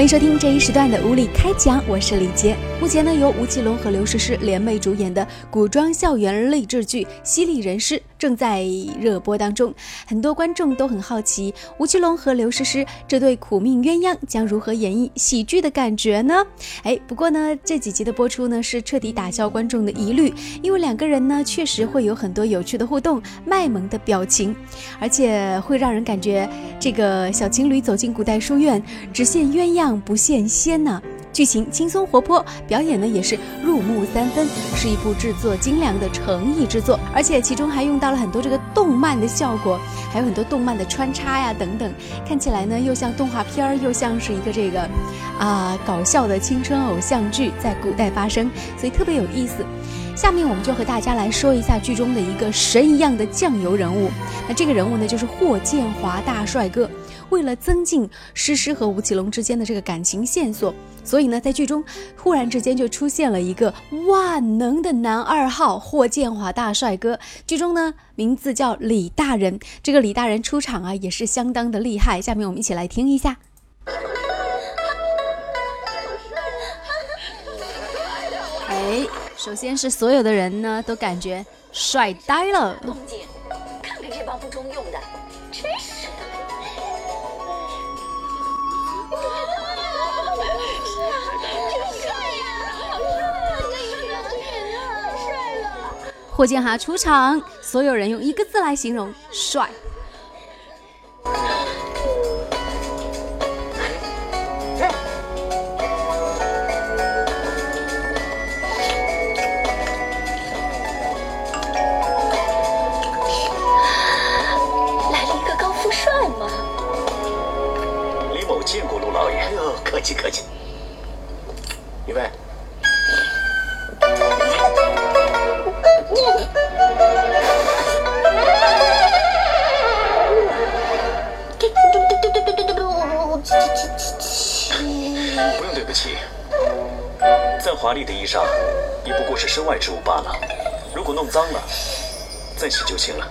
欢迎收听这一时段的无理开讲，我是李杰。目前呢，由吴奇隆和刘诗诗联袂主演的古装校园励志剧《犀利人师》正在热播当中，很多观众都很好奇，吴奇隆和刘诗诗这对苦命鸳鸯将如何演绎喜剧的感觉呢？哎，不过呢，这几集的播出呢，是彻底打消观众的疑虑，因为两个人呢，确实会有很多有趣的互动、卖萌的表情，而且会让人感觉这个小情侣走进古代书院，只羡鸳鸯。不羡仙呢，剧情轻松活泼，表演呢也是入木三分，是一部制作精良的诚意之作，而且其中还用到了很多这个动漫的效果，还有很多动漫的穿插呀等等，看起来呢又像动画片儿，又像是一个这个啊搞笑的青春偶像剧在古代发生，所以特别有意思。下面我们就和大家来说一下剧中的一个神一样的酱油人物，那这个人物呢就是霍建华大帅哥。为了增进诗诗和吴奇隆之间的这个感情线索，所以呢，在剧中忽然之间就出现了一个万能的男二号霍建华大帅哥。剧中呢，名字叫李大人。这个李大人出场啊，也是相当的厉害。下面我们一起来听一下。哎，首先是所有的人呢都感觉帅呆了。东姐，看看这帮不中用的，真是的。霍建华出场，所有人用一个字来形容：帅。来了一个高富帅吗？李某见过陆老爷。哎呦，客气客气。于飞。对不起，再华丽的衣裳，也不过是身外之物罢了。如果弄脏了，再洗就行了。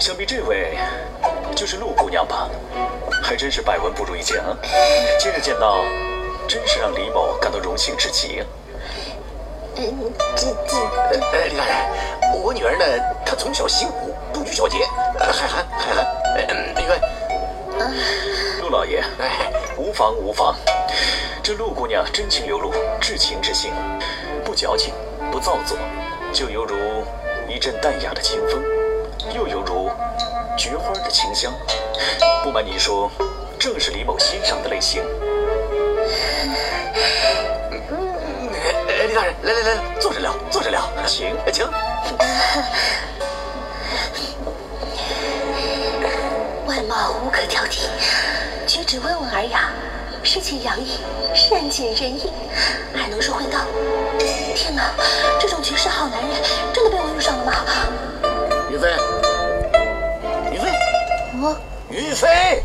想必这位就是陆姑娘吧？还真是百闻不如一见啊！今日见到，真是让李某感到荣幸至极。嗯，这这……呃，李大人，我女儿呢，她从小习武，不拘小节，海涵海涵。嗯，李飞。陆老爷，哎，无妨无妨。这陆姑娘真情流露，至情至性，不矫情，不造作，就犹如一阵淡雅的清风，又犹如菊花的清香。不瞒您说，正是李某欣赏的类型。李大人，来来来，坐着聊，坐着聊，请请。外貌无可挑剔，举止温文尔雅，诗情洋溢，善解人意，还能说会道。天哪，这种绝世好男人真的被我遇上了吗？于飞，于飞，我，于飞。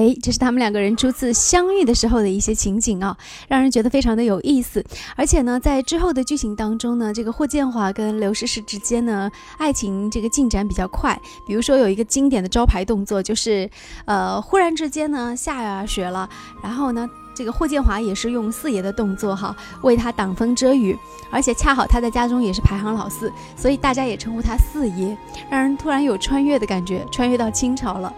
哎，这是他们两个人初次相遇的时候的一些情景啊，让人觉得非常的有意思。而且呢，在之后的剧情当中呢，这个霍建华跟刘诗诗之间呢，爱情这个进展比较快。比如说有一个经典的招牌动作，就是呃，忽然之间呢下雪了，然后呢，这个霍建华也是用四爷的动作哈，为他挡风遮雨。而且恰好他在家中也是排行老四，所以大家也称呼他四爷，让人突然有穿越的感觉，穿越到清朝了。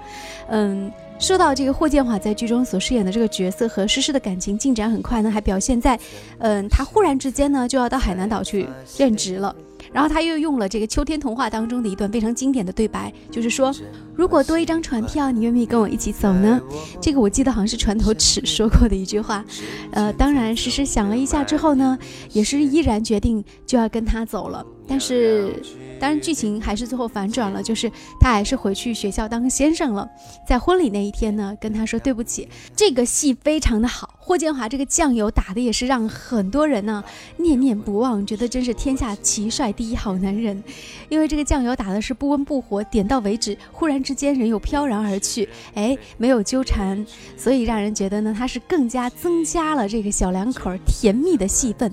嗯。说到这个霍建华在剧中所饰演的这个角色和诗诗的感情进展很快呢，还表现在，嗯，他忽然之间呢就要到海南岛去任职了，然后他又用了这个《秋天童话》当中的一段非常经典的对白，就是说，如果多一张船票，你愿不愿意跟我一起走呢？这个我记得好像是船头尺说过的一句话，呃，当然诗诗想了一下之后呢，也是毅然决定就要跟他走了，但是。当然，剧情还是最后反转了，就是他还是回去学校当先生了。在婚礼那一天呢，跟他说对不起。这个戏非常的好，霍建华这个酱油打的也是让很多人呢念念不忘，觉得真是天下奇帅第一好男人。因为这个酱油打的是不温不火，点到为止，忽然之间人又飘然而去，哎，没有纠缠，所以让人觉得呢，他是更加增加了这个小两口甜蜜的戏份。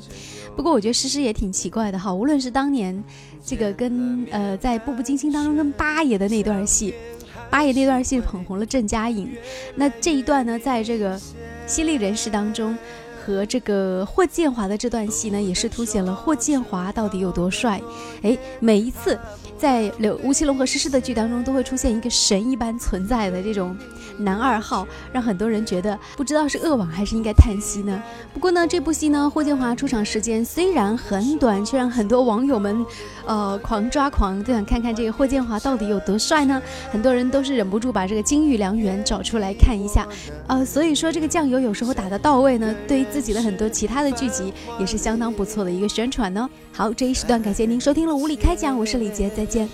不过我觉得诗诗也挺奇怪的哈，无论是当年这个跟呃在《步步惊心》当中跟八爷的那段戏，八爷那段戏捧红了郑嘉颖，那这一段呢，在这个犀利人士当中。和这个霍建华的这段戏呢，也是凸显了霍建华到底有多帅。哎，每一次在刘吴奇隆和诗诗的剧当中，都会出现一个神一般存在的这种。男二号让很多人觉得不知道是恶网还是应该叹息呢。不过呢，这部戏呢，霍建华出场时间虽然很短，却让很多网友们，呃，狂抓狂，都想看看这个霍建华到底有多帅呢。很多人都是忍不住把这个金玉良缘找出来看一下，呃，所以说这个酱油有时候打得到位呢，对自己的很多其他的剧集也是相当不错的一个宣传呢。好，这一时段感谢您收听了无理开讲，我是李杰，再见。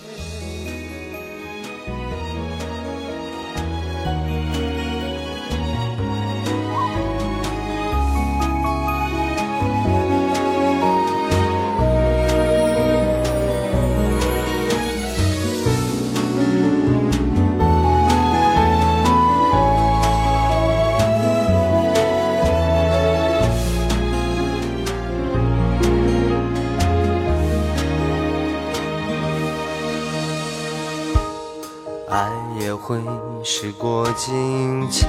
也会时过境迁，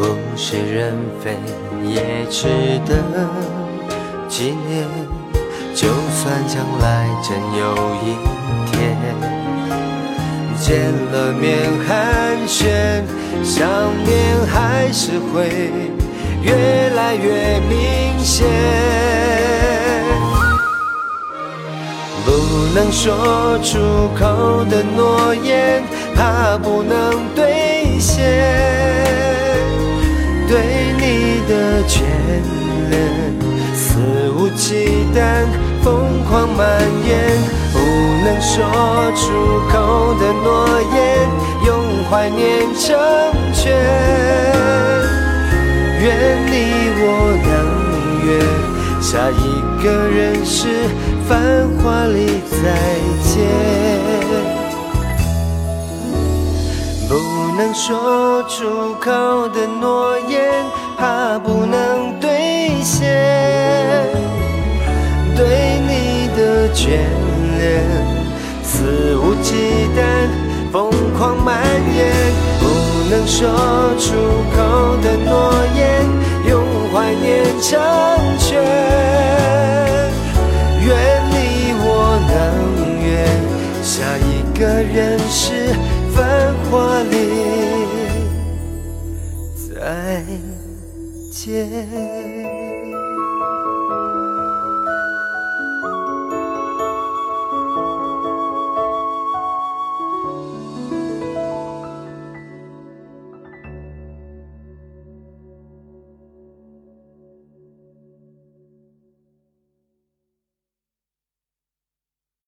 物是人非也值得纪念。就算将来真有一天见了面寒暄，想念还是会越来越明显。能说出口的诺言，怕不能兑现。对你的眷恋，肆无忌惮，疯狂蔓延。不能说出口的诺言，用怀念成全。愿你我能约下一个人世。繁华里再见，不能说出口的诺言，怕不能兑现。对你的眷恋，肆无忌惮，疯狂蔓延。不能说出口的诺言，用怀念成全。愿你我能约下一个人世繁华里再见。